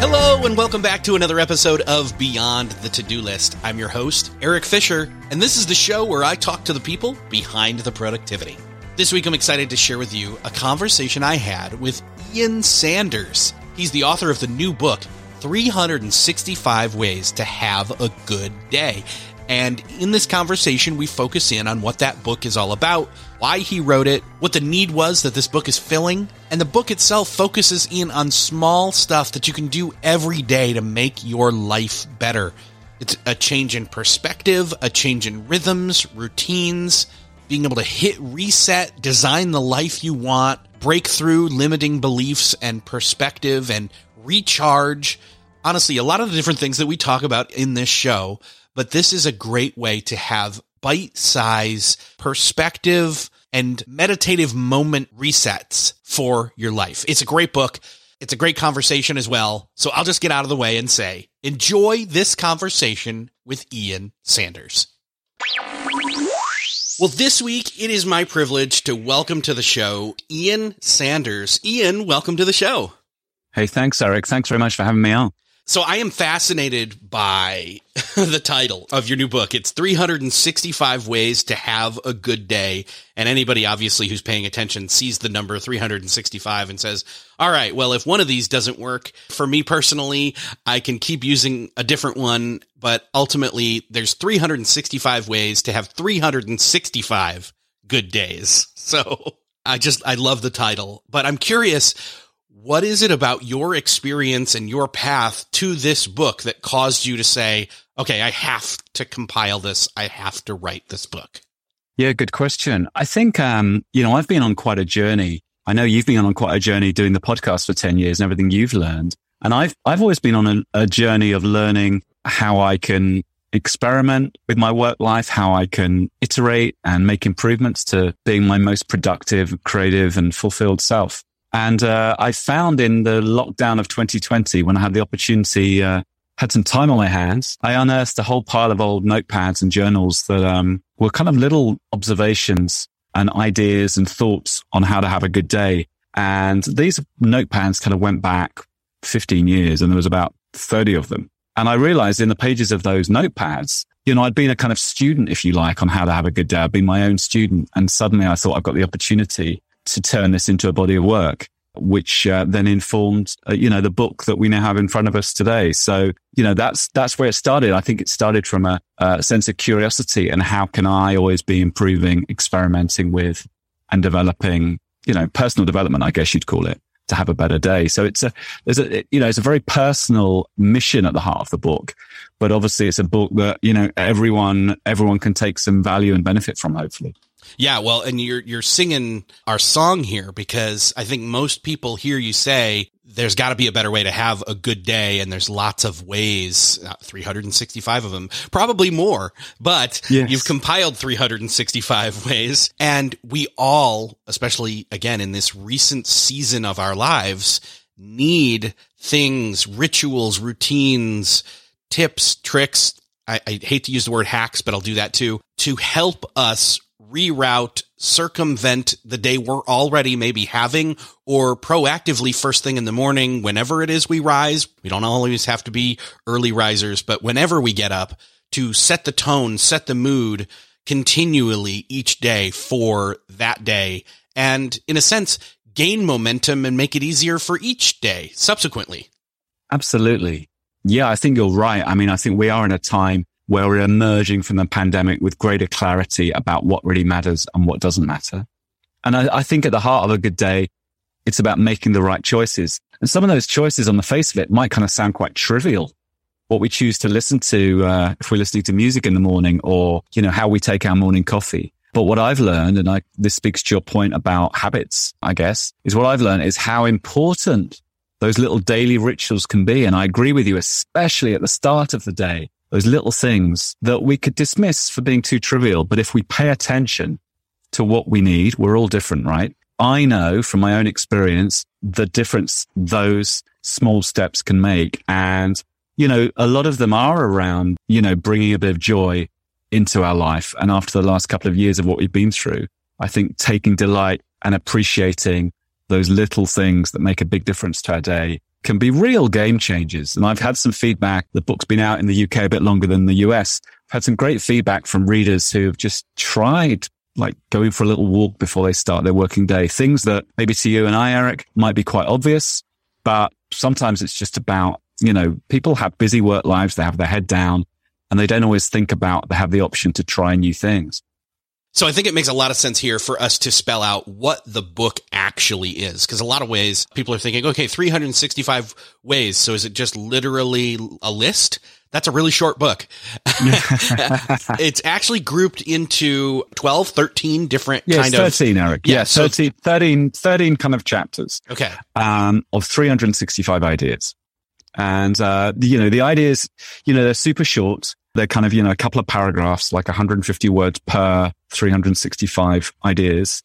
Hello, and welcome back to another episode of Beyond the To Do List. I'm your host, Erik Fisher, and this is the show where I talk to the people behind the productivity. This week, I'm excited to share with you a conversation I had with Ian Sanders. He's the author of the new book, 365 Ways to Have a Good Day. And in this conversation, we focus in on what that book is all about, why he wrote it, what the need was that this book is filling, and the book itself focuses in on small stuff that you can do every day to make your life better. It's a change in perspective, a change in rhythms, routines, being able to hit reset, design the life you want, break through limiting beliefs and perspective, and recharge. Honestly, a lot of the different things that we talk about in this show but this is a great way to have bite size perspective and meditative moment resets for your life. It's a great book. It's a great conversation as well. So I'll just get out of the way and say, enjoy this conversation with Ian Sanders. Well, this week it is my privilege to welcome to the show Ian Sanders. Ian, welcome to the show. Hey, thanks, Erik. Thanks very much for having me on. So I am fascinated by the title of your new book. It's 365 ways to have a good day. And anybody obviously who's paying attention sees the number 365 and says, all right, well, if one of these doesn't work for me personally, I can keep using a different one. But ultimately there's 365 ways to have 365 good days. So I just, I love the title, but I'm curious what is it about your experience and your path to this book that caused you to say, okay, I have to compile this. I have to write this book? Yeah, good question. I think, um, you know, I've been on quite a journey. I know you've been on quite a journey doing the podcast for 10 years and everything you've learned. And I've, I've always been on a, a journey of learning how I can experiment with my work life, how I can iterate and make improvements to being my most productive, creative and fulfilled self. And uh, I found in the lockdown of 2020, when I had the opportunity, uh, had some time on my hands, I unearthed a whole pile of old notepads and journals that um, were kind of little observations and ideas and thoughts on how to have a good day. And these notepads kind of went back 15 years and there was about 30 of them. And I realized in the pages of those notepads, you know, I'd been a kind of student, if you like, on how to have a good day. I'd been my own student. And suddenly I thought I've got the opportunity to turn this into a body of work, which uh, then informed, uh, you know, the book that we now have in front of us today. So, you know, that's, that's where it started. I think it started from a, a sense of curiosity and how can I always be improving, experimenting with and developing, you know, personal development, I guess you'd call it to have a better day. So it's a, there's a, you know, it's a very personal mission at the heart of the book, but obviously it's a book that, you know, everyone, everyone can take some value and benefit from, hopefully. Yeah, well, and you're you're singing our song here because I think most people hear you say there's got to be a better way to have a good day and there's lots of ways, uh, 365 of them, probably more, but yes. you've compiled 365 ways and we all, especially again in this recent season of our lives, need things, rituals, routines, tips, tricks. I, I hate to use the word hacks, but I'll do that too to help us reroute, circumvent the day we're already maybe having or proactively first thing in the morning, whenever it is we rise. We don't always have to be early risers, but whenever we get up to set the tone, set the mood continually each day for that day. And in a sense, gain momentum and make it easier for each day subsequently. Absolutely. Yeah, I think you're right. I mean, I think we are in a time where we're emerging from the pandemic with greater clarity about what really matters and what doesn't matter. And I, I think at the heart of a good day It's about making the right choices. And some of those choices on the face of it might kind of sound quite trivial. What we choose to listen to, uh, if we're listening to music in the morning or, you know, how we take our morning coffee. But what I've learned, and I, this speaks to your point about habits, I guess, is what I've learned is how important those little daily rituals can be. And I agree with you, especially at the start of the day, those little things that we could dismiss for being too trivial. But if we pay attention to what we need, we're all different, right? I know from my own experience the difference those small steps can make. And, you know, a lot of them are around, you know, bringing a bit of joy into our life. And after the last couple of years of what we've been through, I think taking delight and appreciating those little things that make a big difference to our day can be real game changers. And I've had some feedback. The book's been out in the UK a bit longer than the US. I've had some great feedback from readers who've just tried like going for a little walk before they start their working day. Things that maybe to you and I, Erik, might be quite obvious, but sometimes it's just about, you know, people have busy work lives. They have their head down and they don't always think about they have the option to try new things. So I think it makes a lot of sense here for us to spell out what the book actually is. Cause a lot of ways people are thinking, okay, 365 ways. So is it just literally a list? That's a really short book. it's actually grouped into 12, 13 different yes, kind 13, of. Erik. Yeah, yeah 13, 13, 13 kind of chapters. Okay. Um, of 365 ideas. And, uh, you know, the ideas, you know, they're super short. They're kind of, you know, a couple of paragraphs, like 150 words per 365 ideas.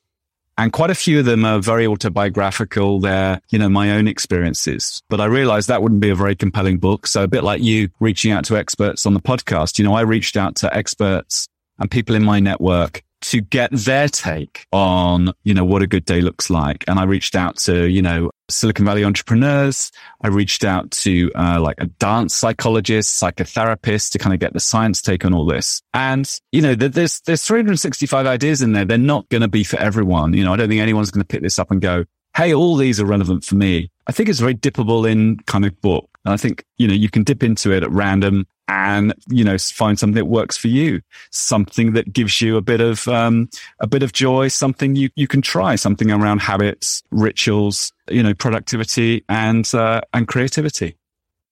And quite a few of them are very autobiographical. They're, you know, my own experiences. But I realized that wouldn't be a very compelling book. So a bit like you reaching out to experts on the podcast, you know, I reached out to experts and people in my network to get their take on, you know, what a good day looks like. And I reached out to, you know, Silicon Valley entrepreneurs. I reached out to, uh, like a dance psychologist, psychotherapist to kind of get the science take on all this. And, you know, there's, there's 365 ideas in there. They're not going to be for everyone. You know, I don't think anyone's going to pick this up and go, Hey, all these are relevant for me. I think it's very dippable in kind of book. And I think, you know, you can dip into it at random and you know find something that works for you something that gives you a bit of um, a bit of joy something you you can try something around habits rituals you know productivity and uh, and creativity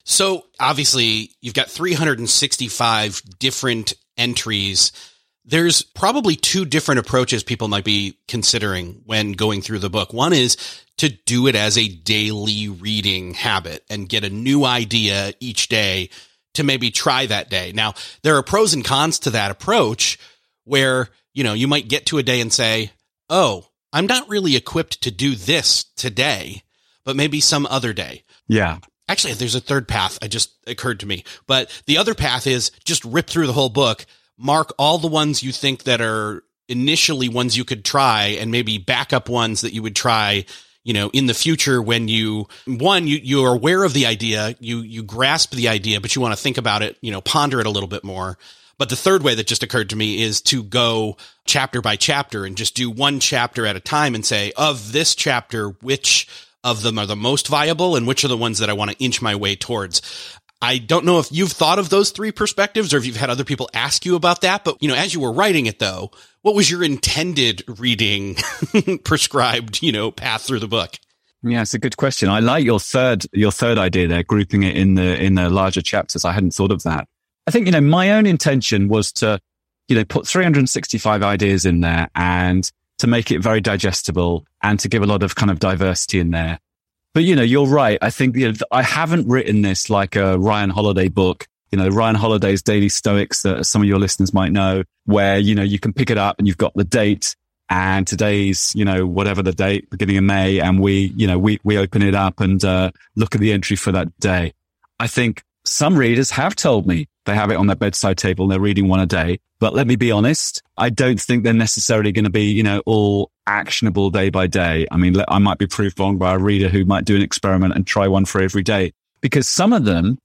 so obviously you've got 365 different entries there's probably two different approaches people might be considering when going through the book. One is to do it as a daily reading habit and get a new idea each day to maybe try that day. Now, there are pros and cons to that approach where, you know, you might get to a day and say, Oh, I'm not really equipped to do this today, but maybe some other day. Yeah. Actually, there's a third path. I just occurred to me, but the other path is just rip through the whole book, mark all the ones you think that are initially ones you could try and maybe backup ones that you would try you know, in the future when you, one, you, you are aware of the idea, you, you grasp the idea, but you want to think about it, you know, ponder it a little bit more. But the third way that just occurred to me is to go chapter by chapter and just do one chapter at a time and say, of this chapter, which of them are the most viable and which are the ones that I want to inch my way towards. I don't know if you've thought of those three perspectives or if you've had other people ask you about that, but you know, as you were writing it though, what was your intended reading prescribed, you know, path through the book? Yeah, it's a good question. I like your third your third idea there, grouping it in the in the larger chapters. I hadn't thought of that. I think, you know, my own intention was to, you know, put 365 ideas in there and to make it very digestible and to give a lot of kind of diversity in there. But you know, you're right. I think you know, I haven't written this like a Ryan Holiday book. You know, Ryan Holiday's Daily Stoics that some of your listeners might know, where you know you can pick it up and you've got the date and today's you know whatever the date, beginning of May, and we you know we we open it up and uh, look at the entry for that day. I think some readers have told me they have it on their bedside table and they're reading one a day. But let me be honest, I don't think they're necessarily going to be, you know, all actionable day by day. I mean, I might be proved wrong by a reader who might do an experiment and try one for every day because some of them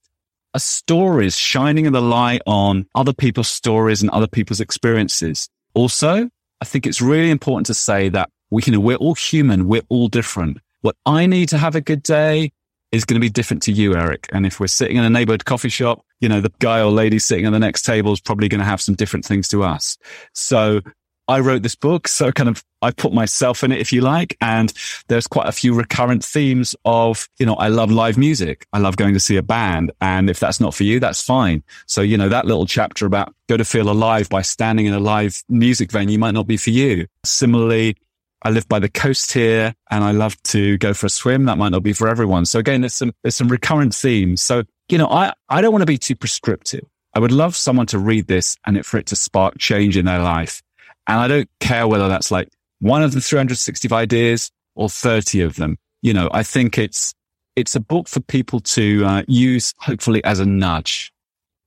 are stories shining in the light on other people's stories and other people's experiences. Also, I think it's really important to say that we can, we're all human. We're all different. What I need to have a good day is going to be different to you, Erik. And if we're sitting in a neighborhood coffee shop, you know, the guy or lady sitting at the next table is probably going to have some different things to us. So I wrote this book. So kind of I put myself in it, if you like. And there's quite a few recurrent themes of, you know, I love live music. I love going to see a band. And if that's not for you, that's fine. So, you know, that little chapter about go to feel alive by standing in a live music venue might not be for you. Similarly, I live by the coast here and I love to go for a swim. That might not be for everyone. So again, there's some, there's some recurrent themes. So, you know, I, I don't want to be too prescriptive. I would love someone to read this and it, for it to spark change in their life. And I don't care whether that's like one of the 365 ideas or 30 of them. You know, I think it's, it's a book for people to uh, use hopefully as a nudge.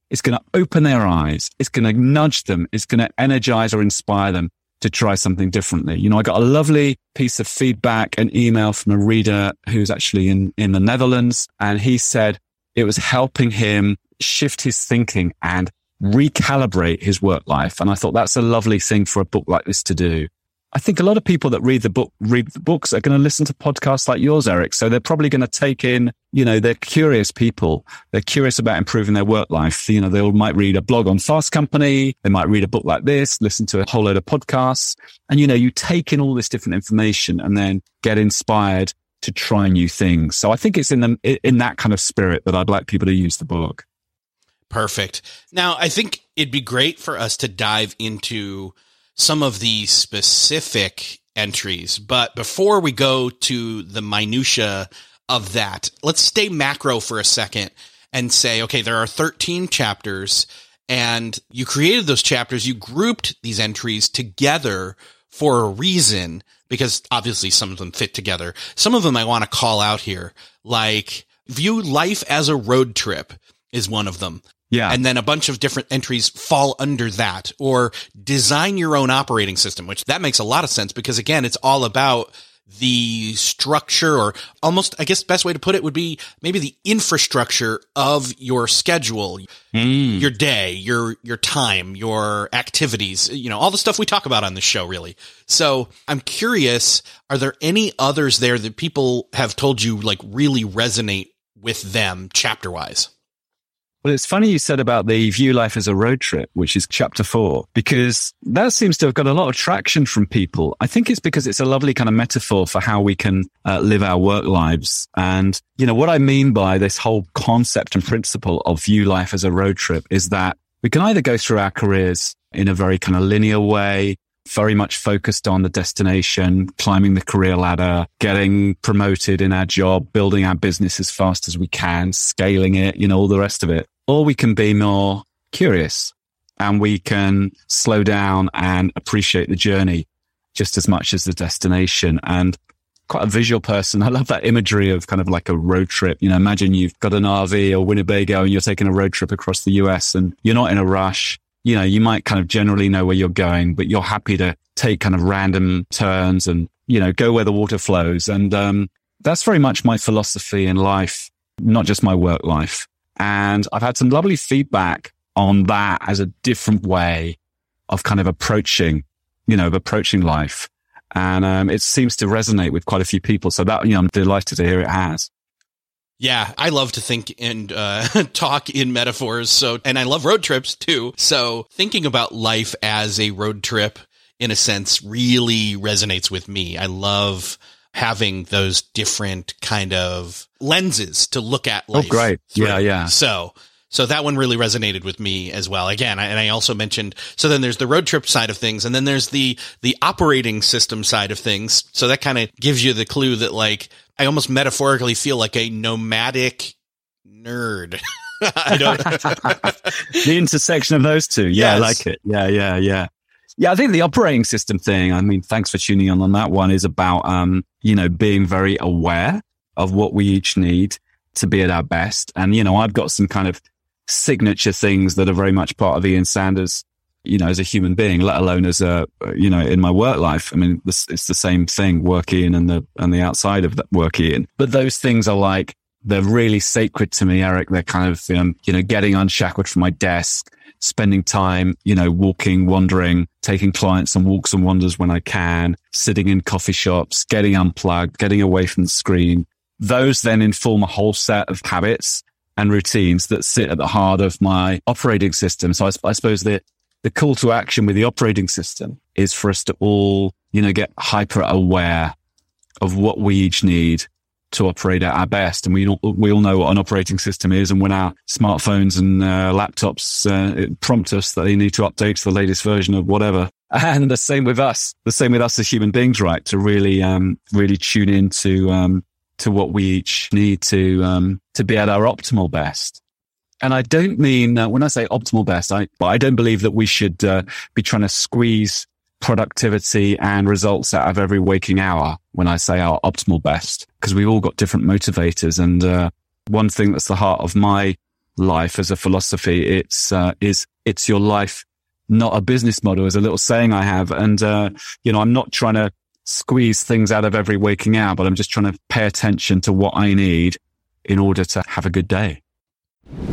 It's going to open their eyes. It's going to nudge them. It's going to energize or inspire them to try something differently. You know, I got a lovely piece of feedback, an email from a reader who's actually in, in the Netherlands. And he said it was helping him shift his thinking and recalibrate his work life. And I thought that's a lovely thing for a book like this to do. I think a lot of people that read the book, read the books are going to listen to podcasts like yours, Erik. So they're probably going to take in, you know, they're curious people. They're curious about improving their work life. You know, they might read a blog on Fast Company. They might read a book like this, listen to a whole load of podcasts. And, you know, you take in all this different information and then get inspired to try new things. So I think it's in the, in that kind of spirit that I'd like people to use the book. Perfect. Now, I think it'd be great for us to dive into some of the specific entries. But before we go to the minutia of that, let's stay macro for a second and say, okay, there are 13 chapters and you created those chapters. You grouped these entries together for a reason because obviously some of them fit together. Some of them I want to call out here, like view life as a road trip is one of them. Yeah. And then a bunch of different entries fall under that or design your own operating system, which that makes a lot of sense because again, it's all about the structure or almost, I guess best way to put it would be maybe the infrastructure of your schedule, mm. your day, your, your time, your activities, you know, all the stuff we talk about on the show, really. So I'm curious, are there any others there that people have told you like really resonate with them chapter wise? Well, it's funny you said about the view life as a road trip, which is chapter four, because that seems to have got a lot of traction from people. I think it's because it's a lovely kind of metaphor for how we can uh, live our work lives. And, you know, what I mean by this whole concept and principle of view life as a road trip is that we can either go through our careers in a very kind of linear way, very much focused on the destination, climbing the career ladder, getting promoted in our job, building our business as fast as we can, scaling it, you know, all the rest of it or we can be more curious and we can slow down and appreciate the journey just as much as the destination. And quite a visual person. I love that imagery of kind of like a road trip. You know, imagine you've got an RV or Winnebago and you're taking a road trip across the US and you're not in a rush. You know, you might kind of generally know where you're going, but you're happy to take kind of random turns and, you know, go where the water flows. And, um, that's very much my philosophy in life, not just my work life. And I've had some lovely feedback on that as a different way of kind of approaching, you know, of approaching life. And um, it seems to resonate with quite a few people. So that, you know, I'm delighted to hear it has. Yeah, I love to think and uh, talk in metaphors. So, and I love road trips too. So, thinking about life as a road trip, in a sense, really resonates with me. I love having those different kind of lenses to look at oh, life. Oh, great. Through. Yeah, yeah. So, so that one really resonated with me as well. Again, and I also mentioned, so then there's the road trip side of things and then there's the, the operating system side of things. So that kind of gives you the clue that like, I almost metaphorically feel like a nomadic nerd. I the intersection of those two. Yeah, yes. I like it. Yeah, yeah, yeah. Yeah, I think the operating system thing, I mean, thanks for tuning in on that one is about, um, you know, being very aware of what we each need to be at our best. And, you know, I've got some kind of signature things that are very much part of Ian Sanders, you know, as a human being, let alone as a, you know, in my work life. I mean, this, it's the same thing, work Ian and the, and the outside of that work Ian. But those things are like, they're really sacred to me, Erik. They're kind of, um, you know, getting unshackled from my desk, spending time, you know, walking, wandering, taking clients on walks and wanders when I can, sitting in coffee shops, getting unplugged, getting away from the screen. Those then inform a whole set of habits and routines that sit at the heart of my operating system. So I, I suppose the, the call to action with the operating system is for us to all, you know, get hyper aware of what we each need to operate at our best. And we all, we all know what an operating system is. And when our smartphones and uh, laptops uh, prompt us that they need to update to the latest version of whatever. And the same with us, the same with us as human beings, right? To really, um, really tune into, um, to what we each need to, um, to be at our optimal best. And I don't mean, uh, when I say optimal best, I, I don't believe that we should uh, be trying to squeeze productivity and results out of every waking hour when I say our optimal best, because we've all got different motivators. And uh, one thing that's the heart of my life as a philosophy, it's uh, is it's your life, not a business model. Is a little saying I have, and uh, you know, I'm not trying to squeeze things out of every waking hour, but I'm just trying to pay attention to what I need in order to have a good day.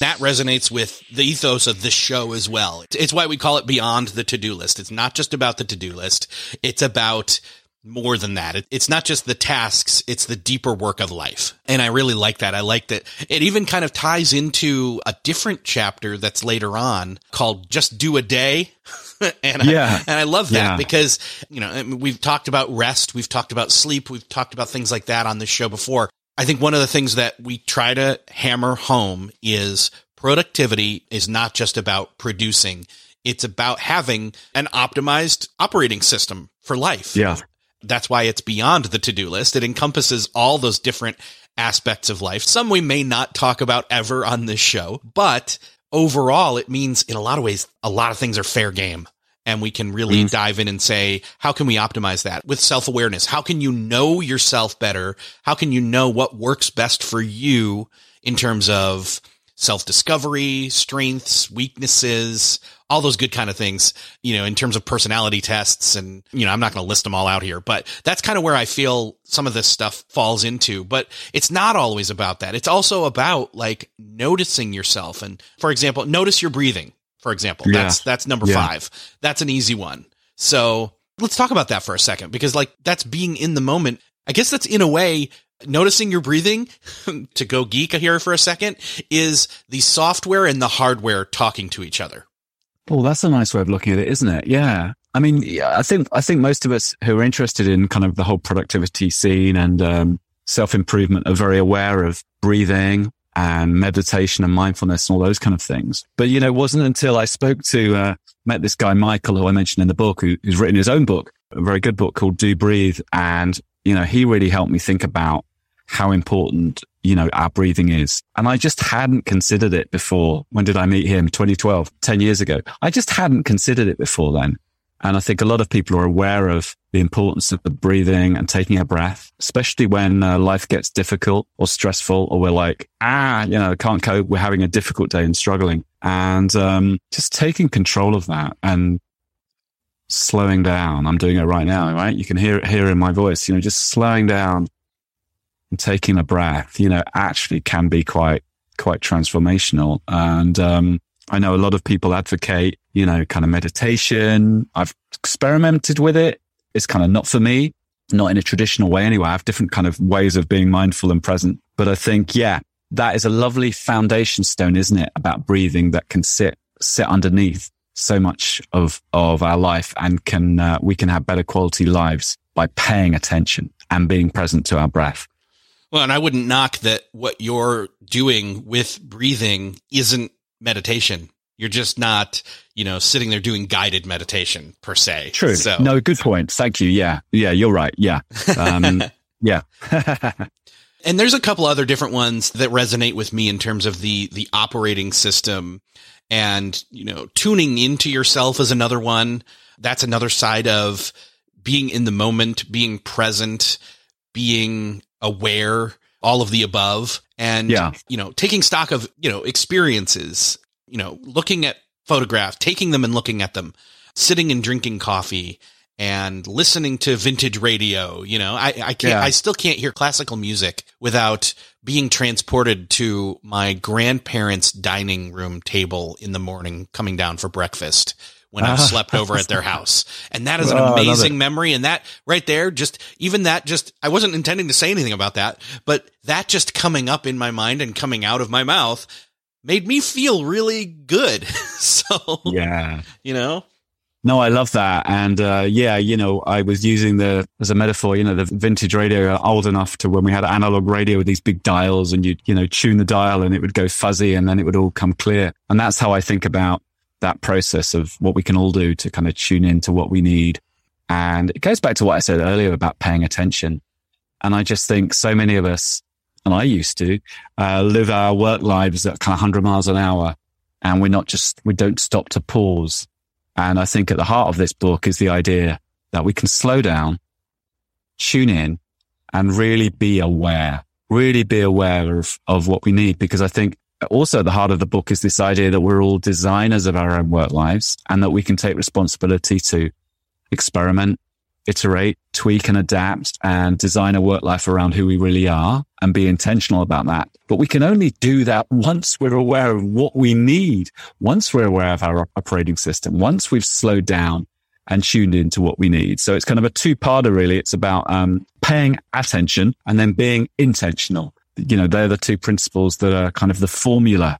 That resonates with the ethos of this show as well. It's why we call it Beyond the To Do List. It's not just about the to do list, it's about more than that. It's not just the tasks, it's the deeper work of life. And I really like that. I like that it even kind of ties into a different chapter that's later on called Just Do a Day. and yeah. I, and I love that Yeah. because, you know, we've talked about rest, we've talked about sleep, we've talked about things like that on this show before. I think one of the things that we try to hammer home is productivity is not just about producing. It's about having an optimized operating system for life. Yeah. That's why it's beyond the to-do list. It encompasses all those different aspects of life. Some we may not talk about ever on this show, but overall it means in a lot of ways a lot of things are fair game and we can really mm-hmm. dive in and say how can we optimize that with self-awareness? How can you know yourself better? How can you know what works best for you in terms of self-discovery strengths weaknesses all those good kind of things you know in terms of personality tests? And you know i'm not going to list them all out here but that's kind of where i feel some of this stuff falls into. But it's not always about that. It's also about like noticing yourself. And for example notice your breathing for example. Yeah. That's that's number yeah. five. That's an easy one. So let's talk about that for a second because like that's being in the moment. I guess that's in a way noticing your breathing to go geek here for a second is the software and the hardware talking to each other. Oh, that's a nice way of looking at it, isn't it? Yeah. I mean, yeah, I think, I think most of us who are interested in kind of the whole productivity scene and, um, self improvement are very aware of breathing and meditation and mindfulness and all those kind of things. But, you know, it wasn't until I spoke to, uh, met this guy, Michael, who I mentioned in the book, who, who's written his own book, a very good book called Do Breathe. And, you know, he really helped me think about how important, you know, our breathing is. And I just hadn't considered it before. When did I meet him? 2012, 10 years ago. I just hadn't considered it before then. And I think a lot of people are aware of the importance of the breathing and taking a breath, especially when uh, life gets difficult or stressful, or we're like, ah, you know, can't cope. We're having a difficult day and struggling. And um, just taking control of that and slowing down. I'm doing it right now, right? You can hear it here in my voice, you know, just slowing down and taking a breath, you know, actually can be quite, quite transformational. And, um, I know a lot of people advocate, you know, kind of meditation. I've experimented with it. It's kind of not for me, not in a traditional way anyway. I have different kind of ways of being mindful and present. But I think, yeah, that is a lovely foundation stone, isn't it? About breathing that can sit, sit underneath so much of, of our life and can, uh, we can have better quality lives by paying attention and being present to our breath. Well, and I wouldn't knock that what you're doing with breathing isn't meditation. You're just not, you know, sitting there doing guided meditation per se. True. So. No, good point. Thank you. Yeah. Yeah. You're right. Yeah. Um, yeah. and there's a couple other different ones that resonate with me in terms of the, the operating system and, you know, tuning into yourself is another one. That's another side of being in the moment, being present, being aware, all of the above. And, yeah. you know, taking stock of, you know, experiences, you know, looking at photographs, taking them and looking at them, sitting and drinking coffee and listening to vintage radio. You know, I, I can't, yeah. I still can't hear classical music without being transported to my grandparents' dining room table in the morning coming down for breakfast when I slept over at their house. And that is an oh, amazing memory. And that right there, just even that, just, I wasn't intending to say anything about that, but that just coming up in my mind and coming out of my mouth made me feel really good. so, yeah, you know, no, I love that. And, uh, yeah, you know, I was using the, as a metaphor, you know, the vintage radio old enough to when we had analog radio with these big dials and you, you know, tune the dial and it would go fuzzy and then it would all come clear. And that's how I think about that process of what we can all do to kind of tune into what we need. And it goes back to what I said earlier about paying attention. And I just think so many of us, and I used to, uh, live our work lives at kind of 100 miles an hour. And we're not just, we don't stop to pause. And I think at the heart of this book is the idea that we can slow down, tune in and really be aware, really be aware of, of what we need. Because I think also at the heart of the book is this idea that we're all designers of our own work lives and that we can take responsibility to experiment, iterate, tweak and adapt and design a work life around who we really are and be intentional about that. But we can only do that once we're aware of what we need, once we're aware of our operating system, once we've slowed down and tuned into what we need. So it's kind of a two parter, really. It's about um, paying attention and then being intentional you know, they're the two principles that are kind of the formula,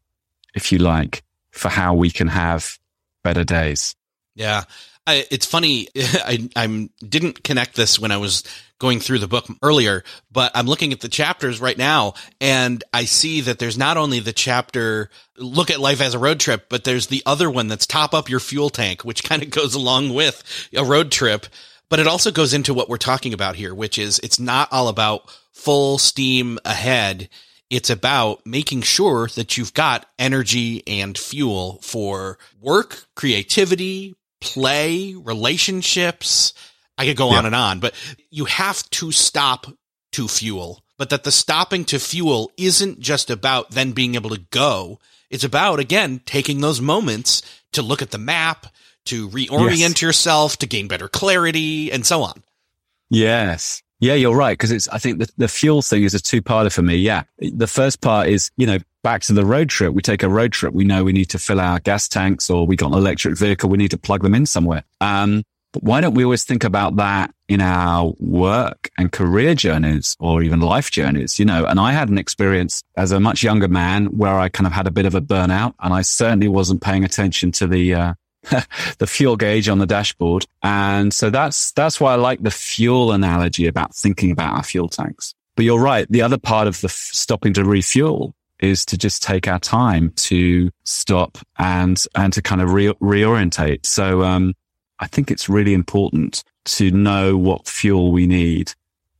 if you like, for how we can have better days. Yeah. I, it's funny. I, I didn't connect this when I was going through the book earlier, but I'm looking at the chapters right now and I see that there's not only the chapter look at life as a road trip, but there's the other one that's top up your fuel tank, which kind of goes along with a road trip. But it also goes into what we're talking about here, which is it's not all about full steam ahead. It's about making sure that you've got energy and fuel for work, creativity, play, relationships. I could go yeah. on and on, but you have to stop to fuel, but that the stopping to fuel isn't just about then being able to go. It's about, again, taking those moments to look at the map, to reorient yes. yourself, to gain better clarity, and so on. Yes. Yeah, you're right. Cause it's, I think the, the fuel thing is a two parter for me. Yeah. The first part is, you know, back to the road trip. We take a road trip. We know we need to fill our gas tanks or we got an electric vehicle. We need to plug them in somewhere. Um, but why don't we always think about that in our work and career journeys or even life journeys, you know? And I had an experience as a much younger man where I kind of had a bit of a burnout and I certainly wasn't paying attention to the, uh, the fuel gauge on the dashboard. And so that's, that's why I like the fuel analogy about thinking about our fuel tanks. But you're right. The other part of the f- stopping to refuel is to just take our time to stop and, and to kind of re- reorientate. So, um, I think it's really important to know what fuel we need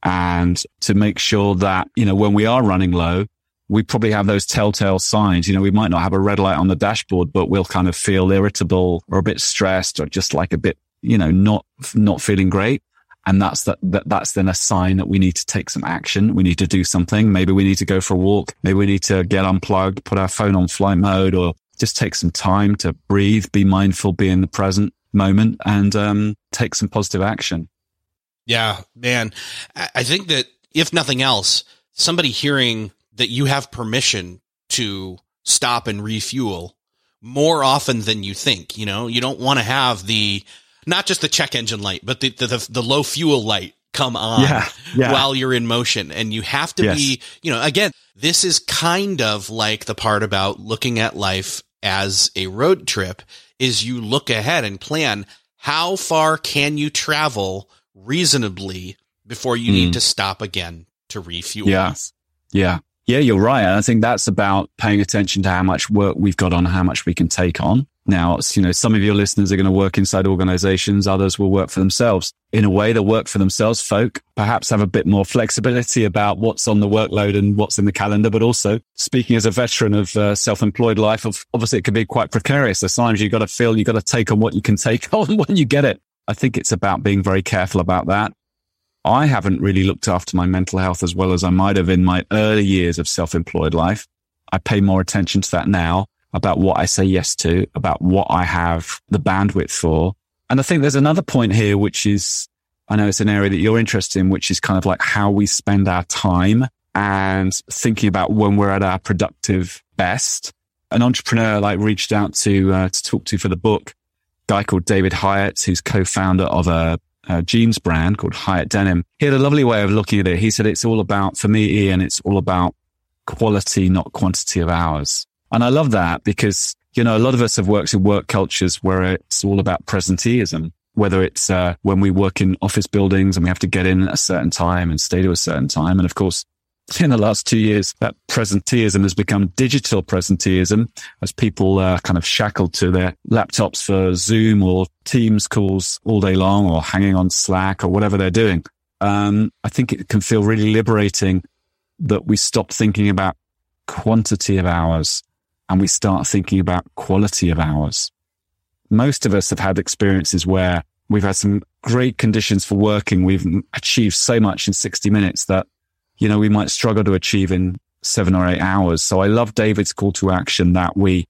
and to make sure that, you know, when we are running low, we probably have those telltale signs. You know, we might not have a red light on the dashboard, but we'll kind of feel irritable or a bit stressed or just like a bit, you know, not, not feeling great. And that's that, that, that's then a sign that we need to take some action. We need to do something. Maybe we need to go for a walk. Maybe we need to get unplugged, put our phone on flight mode or just take some time to breathe, be mindful, be in the present moment and um, take some positive action. Yeah, man. I think that if nothing else, somebody hearing that you have permission to stop and refuel more often than you think, you know, you don't want to have the, not just the check engine light, but the, the, the low fuel light come on yeah, yeah. while you're in motion. And you have to yes. be, you know, again, this is kind of like the part about looking at life as a road trip is you look ahead and plan how far can you travel reasonably before you mm. need to stop again to refuel. Yeah. Yeah. Yeah, you're right. I think that's about paying attention to how much work we've got on, how much we can take on. Now, you know, some of your listeners are going to work inside organizations. Others will work for themselves. In a way, the work for themselves folk perhaps have a bit more flexibility about what's on the workload and what's in the calendar. But also speaking as a veteran of uh, self-employed life, of, obviously it can be quite precarious. At times you've got to feel you've got to take on what you can take on when you get it. I think it's about being very careful about that. I haven't really looked after my mental health as well as I might have in my early years of self-employed life. I pay more attention to that now about what I say yes to, about what I have the bandwidth for. And I think there's another point here, which is, I know it's an area that you're interested in, which is kind of like how we spend our time and thinking about when we're at our productive best. An entrepreneur like reached out to, uh, to talk to for the book, guy called David Hieatt, who's co-founder of a, a jeans brand called Hiut Denim. He had a lovely way of looking at it. He said, it's all about, for me, Ian, it's all about quality, not quantity of hours. And I love that because, you know, a lot of us have worked in work cultures where it's all about presenteeism, whether it's uh, when we work in office buildings and we have to get in at a certain time and stay to a certain time. And of course, in the last two years, that presenteeism has become digital presenteeism as people are kind of shackled to their laptops for Zoom or Teams calls all day long or hanging on Slack or whatever they're doing. Um, I think it can feel really liberating that we stop thinking about quantity of hours and we start thinking about quality of hours. Most of us have had experiences where we've had some great conditions for working. We've achieved so much in 60 minutes that, you know, we might struggle to achieve in seven or eight hours. So I love David's call to action that we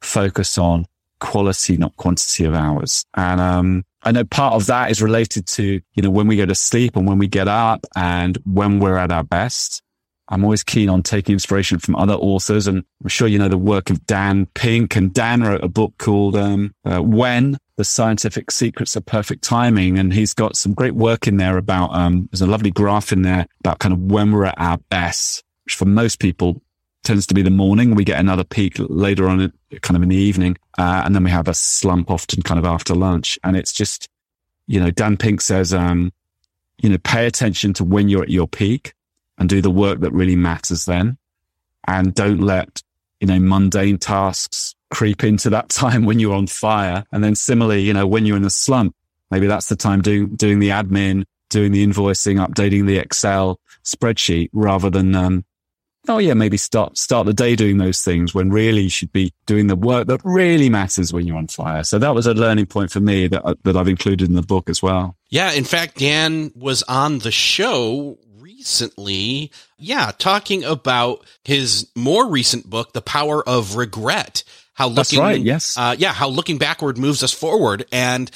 focus on quality, not quantity of hours. And, um, I know part of that is related to, you know, when we go to sleep and when we get up and when we're at our best. I'm always keen on taking inspiration from other authors. And I'm sure you know the work of Dan Pink. And Dan wrote a book called um, uh, When the Scientific Secrets of Perfect Timing. And he's got some great work in there about, um, there's a lovely graph in there about kind of when we're at our best, which for most people tends to be the morning. We get another peak later on, kind of in the evening. Uh, and then we have a slump often kind of after lunch. And it's just, you know, Dan Pink says, um, you know, pay attention to when you're at your peak and do the work that really matters then. And don't let, you know, mundane tasks creep into that time when you're on fire. And then similarly, you know, when you're in a slump, maybe that's the time doing, doing the admin, doing the invoicing, updating the Excel spreadsheet rather than, um, oh yeah, maybe start, start the day doing those things when really you should be doing the work that really matters when you're on fire. So that was a learning point for me that, that I've included in the book as well. Yeah. In fact, Dan was on the show recently, yeah, talking about his more recent book, The Power of Regret. How looking, That's right, yes. Uh, yeah, how looking backward moves us forward. And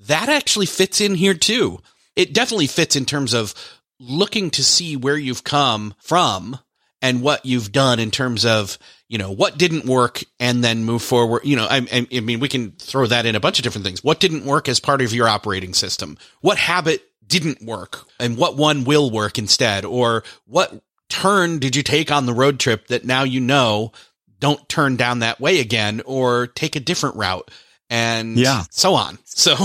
that actually fits in here too. It definitely fits in terms of looking to see where you've come from and what you've done in terms of, you know, what didn't work and then move forward. You know, I, I mean, we can throw that in a bunch of different things. What didn't work as part of your operating system? What habit didn't work and what one will work instead? Or what turn did you take on the road trip that now you know don't turn down that way again or take a different route and yeah. so on. So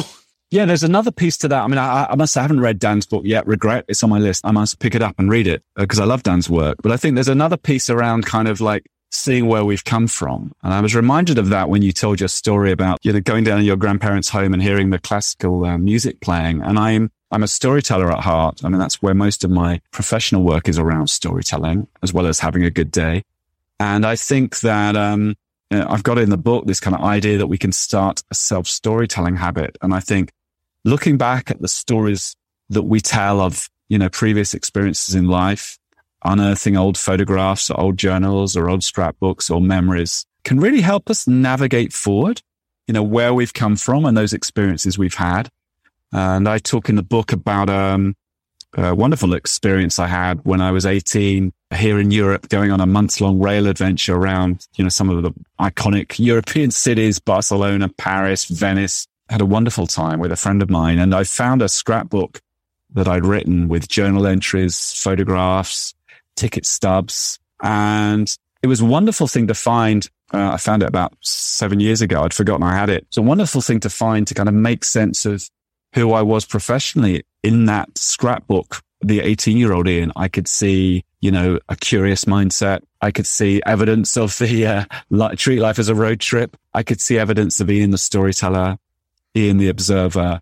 yeah, there's another piece to that. I mean, I, I must I haven't read Dan's book yet. Regret it's on my list. I must pick it up and read it because uh, I love Dan's work. But I think there's another piece around kind of like seeing where we've come from. And I was reminded of that when you told your story about you know going down to your grandparents' home and hearing the classical uh, music playing. And I'm I'm a storyteller at heart. I mean, that's where most of my professional work is around storytelling, as well as having a good day. And I think that um, you know, I've got in the book this kind of idea that we can start a self storytelling habit. And I think looking back at the stories that we tell of, you know, previous experiences in life, unearthing old photographs or old journals or old scrapbooks or memories can really help us navigate forward, you know, where we've come from and those experiences we've had. And I talk in the book about um, a wonderful experience I had when I was 18 here in Europe, going on a month long rail adventure around, you know, some of the iconic European cities, Barcelona, Paris, Venice. I had a wonderful time with a friend of mine. And I found a scrapbook that I'd written with journal entries, photographs, ticket stubs. And it was a wonderful thing to find. Uh, I found it about seven years ago. I'd forgotten I had it. It's a wonderful thing to find to kind of make sense of who I was professionally in that scrapbook, the 18 year old Ian, I could see, you know, a curious mindset. I could see evidence of the uh, treat life as a road trip. I could see evidence of Ian the storyteller, Ian the observer.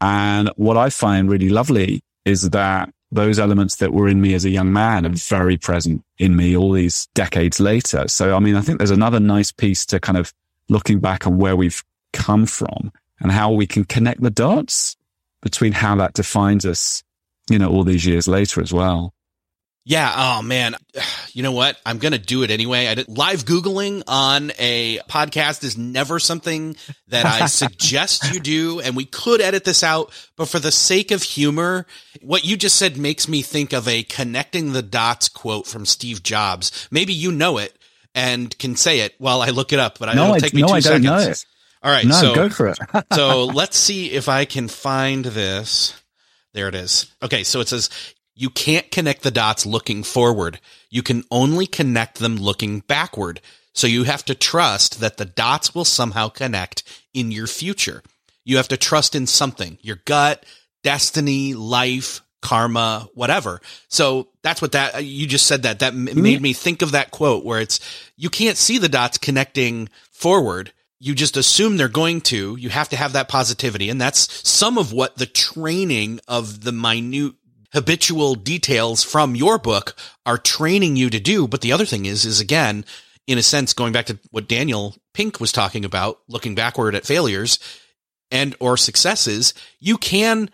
And what I find really lovely is that those elements that were in me as a young man are very present in me all these decades later. So, I mean, I think there's another nice piece to kind of looking back on where we've come from and how we can connect the dots between how that defines us, you know, all these years later as well. Yeah. Oh man. You know what? I'm going to do it anyway. I did, live Googling on a podcast is never something that I suggest you do. And we could edit this out, but for the sake of humor, what you just said makes me think of a connecting the dots quote from Steve Jobs. Maybe you know it and can say it while I look it up, but no, it'll take me no, two I don't seconds. All right. No, so go for it. so let's see if I can find this. There it is. Okay. So it says you can't connect the dots looking forward. You can only connect them looking backward. So you have to trust that the dots will somehow connect in your future. You have to trust in something, your gut, destiny, life, karma, whatever. So that's what that, you just said that. That m- made me think of that quote where it's, you can't see the dots connecting forward you just assume they're going to. You have to have that positivity. And that's some of what the training of the minute habitual details from your book are training you to do. But the other thing is, is again, in a sense, going back to what Daniel Pink was talking about, looking backward at failures and or successes, you can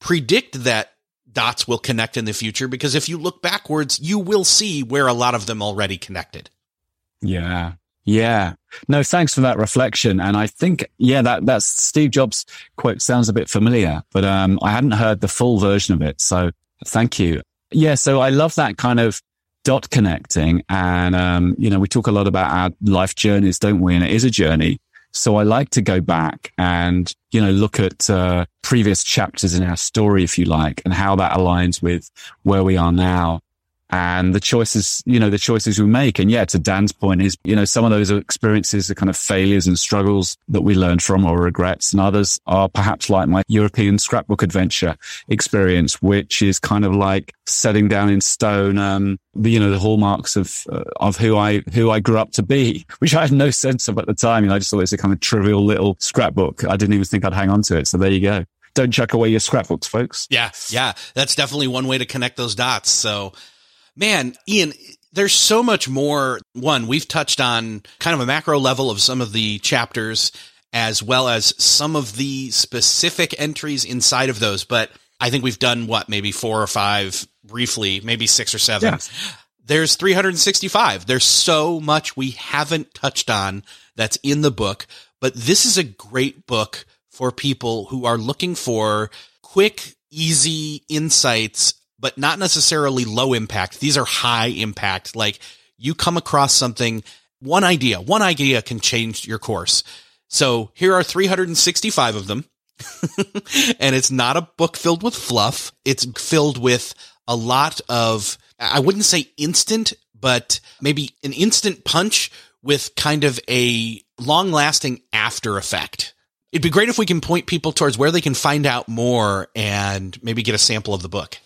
predict that dots will connect in the future because if you look backwards, you will see where a lot of them already connected. Yeah. Yeah. No, thanks for that reflection. And I think, yeah, that, that's Steve Jobs quote sounds a bit familiar, but, um, I hadn't heard the full version of it. So thank you. Yeah. So I love that kind of dot connecting. And, um, you know, we talk a lot about our life journeys, don't we? And it is a journey. So I like to go back and, you know, look at, uh, previous chapters in our story, if you like, and how that aligns with where we are now and the choices, you know, the choices we make. And yeah, to Dan's point is, you know, some of those experiences are kind of failures and struggles that we learn from or regrets. And others are perhaps like my European scrapbook adventure experience, which is kind of like setting down in stone, um, the, you know, the hallmarks of, uh, of who I, who I grew up to be, which I had no sense of at the time. You know, I just thought it was a kind of trivial little scrapbook. I didn't even think I'd hang on to it. So there you go don't chuck away your scrapbooks, folks. Yeah, yeah, that's definitely one way to connect those dots. So man, Ian, there's so much more. One, we've touched on kind of a macro level of some of the chapters as well as some of the specific entries inside of those. But I think we've done what, maybe four or five briefly, maybe six or seven. There's 365. There's so much we haven't touched on that's in the book, but this is a great book for people who are looking for quick, easy insights but not necessarily low impact. These are high impact. Like you come across something, one idea, one idea can change your course. So here are 365 of them. and it's not a book filled with fluff. It's filled with a lot of, I wouldn't say instant, but maybe an instant punch with kind of a long lasting after effect. It'd be great if we can point people towards where they can find out more and maybe get a sample of the book.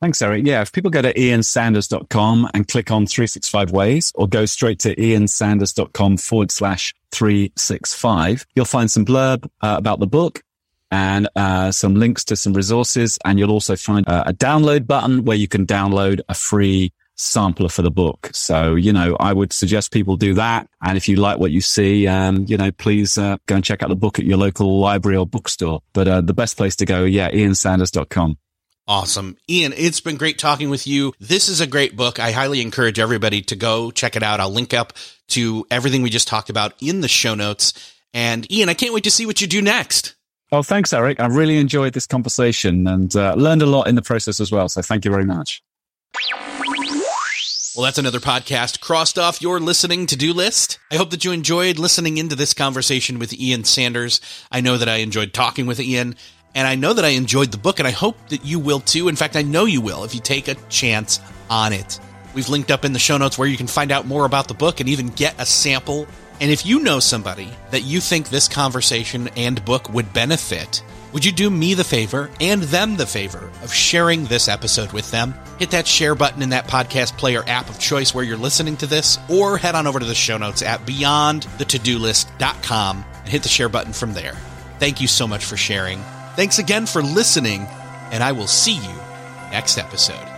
Thanks, Erik. Yeah, if people go to iansanders.com and click on 365 ways or go straight to iansanders.com forward slash 365, you'll find some blurb uh, about the book and uh, some links to some resources. And you'll also find uh, a download button where you can download a free sampler for the book. So, you know, I would suggest people do that. And if you like what you see, um, you know, please uh, go and check out the book at your local library or bookstore. But uh, the best place to go, yeah, iansanders.com. Awesome. Ian, it's been great talking with you. This is a great book. I highly encourage everybody to go check it out. I'll link up to everything we just talked about in the show notes. And Ian, I can't wait to see what you do next. Oh, thanks, Erik. I really enjoyed this conversation and uh, learned a lot in the process as well. So thank you very much. Well, that's another podcast crossed off your listening to do list. I hope that you enjoyed listening into this conversation with Ian Sanders. I know that I enjoyed talking with Ian and I know that I enjoyed the book, and I hope that you will too. In fact, I know you will if you take a chance on it. We've linked up in the show notes where you can find out more about the book and even get a sample. And if you know somebody that you think this conversation and book would benefit, would you do me the favor and them the favor of sharing this episode with them? Hit that share button in that podcast player app of choice where you're listening to this, or head on over to the show notes at beyondthetodolist.com and hit the share button from there. Thank you so much for sharing. Thanks again for listening, and I will see you next episode.